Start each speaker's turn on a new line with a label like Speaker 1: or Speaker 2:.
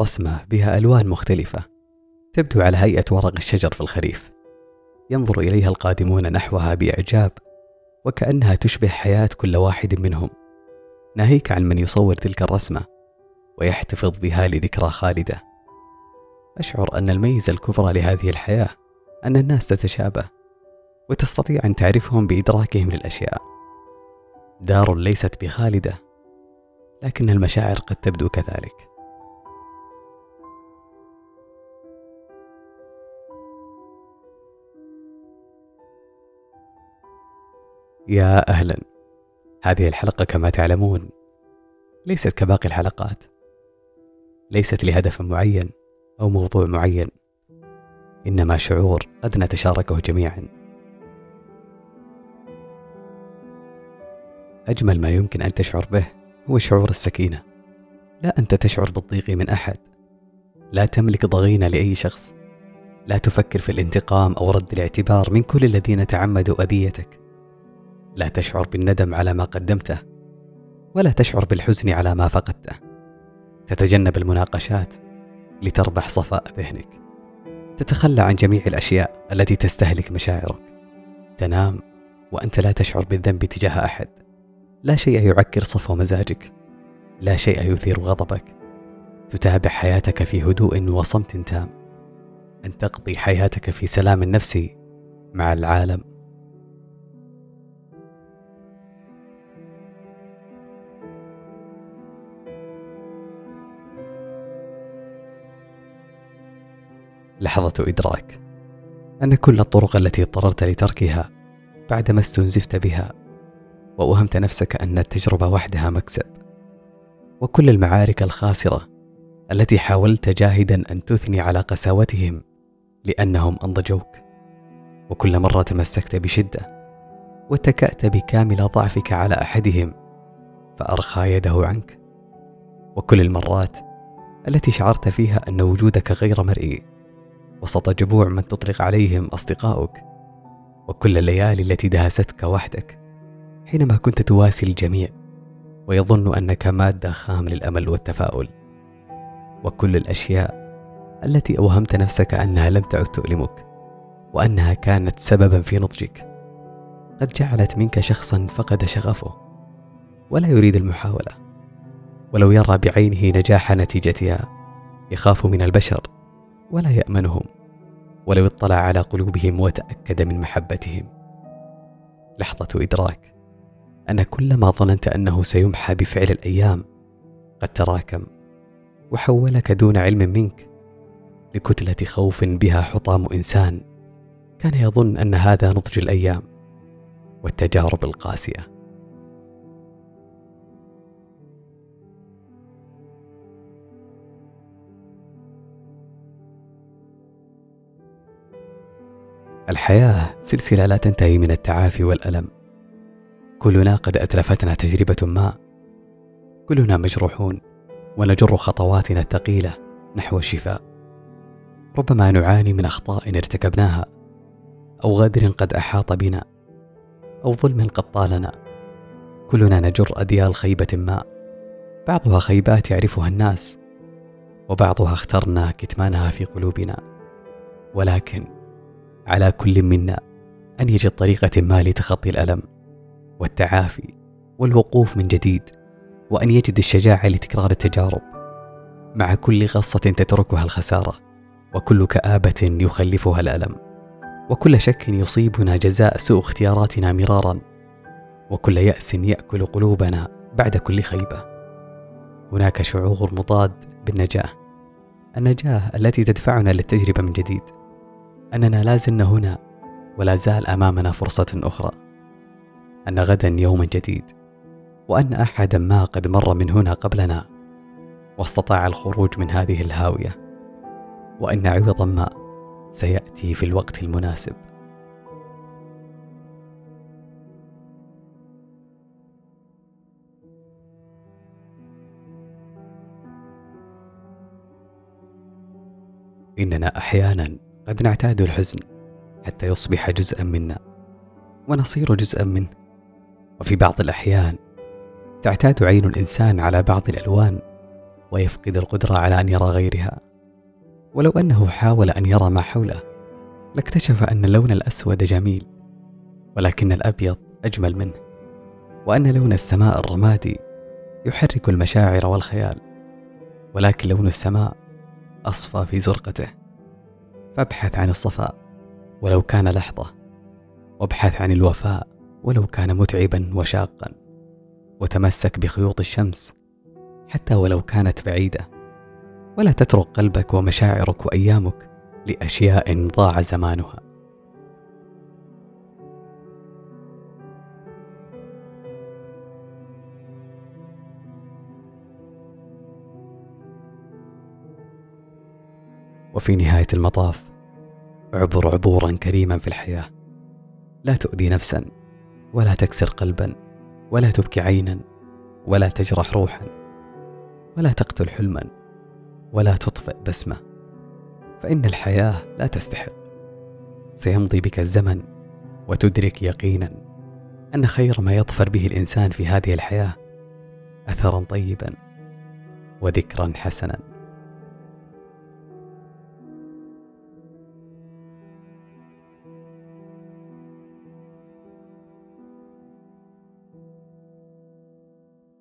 Speaker 1: رسمة بها ألوان مختلفة تبدو على هيئة ورق الشجر في الخريف. ينظر إليها القادمون نحوها بإعجاب وكأنها تشبه حياة كل واحد منهم. ناهيك عن من يصور تلك الرسمة ويحتفظ بها لذكرى خالدة. أشعر أن الميزة الكبرى لهذه الحياة أن الناس تتشابه وتستطيع أن تعرفهم بإدراكهم للأشياء. دار ليست بخالدة لكن المشاعر قد تبدو كذلك. يا أهلا. هذه الحلقة كما تعلمون ليست كباقي الحلقات. ليست لهدف معين أو موضوع معين إنما شعور قد نتشاركه جميعا. أجمل ما يمكن أن تشعر به هو شعور السكينة. لا أنت تشعر بالضيق من أحد. لا تملك ضغينة لأي شخص. لا تفكر في الانتقام أو رد الاعتبار من كل الذين تعمدوا أذيتك. لا تشعر بالندم على ما قدمته ولا تشعر بالحزن على ما فقدته. تتجنب المناقشات لتربح صفاء ذهنك. تتخلى عن جميع الأشياء التي تستهلك مشاعرك. تنام وأنت لا تشعر بالذنب تجاه أحد. لا شيء يعكر صفو مزاجك. لا شيء يثير غضبك. تتابع حياتك في هدوء وصمت تام. أن تقضي حياتك في سلام نفسي مع العالم لحظة إدراك. أن كل الطرق التي اضطررت لتركها بعدما استنزفت بها وأوهمت نفسك أن التجربة وحدها مكسب. وكل المعارك الخاسرة التي حاولت جاهدا أن تثني على قساوتهم لأنهم أنضجوك. وكل مرة تمسكت بشدة واتكأت بكامل ضعفك على أحدهم فأرخى يده عنك. وكل المرات التي شعرت فيها أن وجودك غير مرئي وسط جموع من تطلق عليهم أصدقاؤك وكل الليالي التي دهستك وحدك حينما كنت تواسي الجميع ويظن أنك مادة خام للأمل والتفاؤل. وكل الأشياء التي أوهمت نفسك أنها لم تعد تؤلمك وأنها كانت سببا في نضجك قد جعلت منك شخصا فقد شغفه ولا يريد المحاولة ولو يرى بعينه نجاح نتيجتها يخاف من البشر. ولا يأمنهم ولو اطلع على قلوبهم وتأكد من محبتهم. لحظة إدراك. ان كل ما ظننت أنه سيمحى بفعل الأيام قد تراكم وحولك دون علم منك. لكتلة خوف بها حطام إنسان كان يظن أن هذا نضج الأيام والتجارب القاسية. الحياة سلسلة لا تنتهي من التعافي والألم. كلنا قد أتلفتنا تجربة ما. كلنا مجروحون ونجر خطواتنا الثقيلة نحو الشفاء. ربما نعاني من أخطاء ارتكبناها أو غدر قد أحاط بنا أو ظلم قد طالنا. كلنا نجر أديال خيبة ما. بعضها خيبات يعرفها الناس وبعضها اخترنا كتمانها في قلوبنا. ولكن على كل منا أن يجد طريقة ما لتخطي الألم والتعافي والوقوف من جديد وأن يجد الشجاعة لتكرار التجارب مع كل غصة تتركها الخسارة وكل كآبة يخلفها الألم وكل شك يصيبنا جزاء سوء اختياراتنا مرارا وكل يأس يأكل قلوبنا بعد كل خيبة. هناك شعور مضاد بالنجاة النجاة التي تدفعنا للتجربة من جديد. أننا لا زلنا هنا ولا زال أمامنا فرصة أخرى. أن غدا يوم جديد وأن أحدا ما قد مر من هنا قبلنا واستطاع الخروج من هذه الهاوية. وأن عوضا ما سيأتي في الوقت المناسب. إننا أحيانا قد نعتاد الحزن حتى يصبح جزءا منا ونصير جزءا منه. وفي بعض الأحيان تعتاد عين الإنسان على بعض الألوان ويفقد القدرة على أن يرى غيرها. ولو أنه حاول أن يرى ما حوله لاكتشف أن اللون الأسود جميل ولكن الأبيض أجمل منه وأن لون السماء الرمادي يحرك المشاعر والخيال. ولكن لون السماء أصفى في زرقته. فابحث عن الصفاء ولو كان لحظة وابحث عن الوفاء ولو كان متعبا وشاقا وتمسك بخيوط الشمس حتى ولو كانت بعيدة. ولا تترك قلبك ومشاعرك وأيامك لأشياء ضاع زمانها. وفي نهاية المطاف اعبر عبورا كريما في الحياة. لا تؤذي نفسا ولا تكسر قلبا ولا تبكي عينا ولا تجرح روحا ولا تقتل حلما ولا تطفئ بسمة. فإن الحياة لا تستحق. سيمضي بك الزمن وتدرك يقينا أن خير ما يظفر به الإنسان في هذه الحياة اثرا طيبا وذكرا حسنا.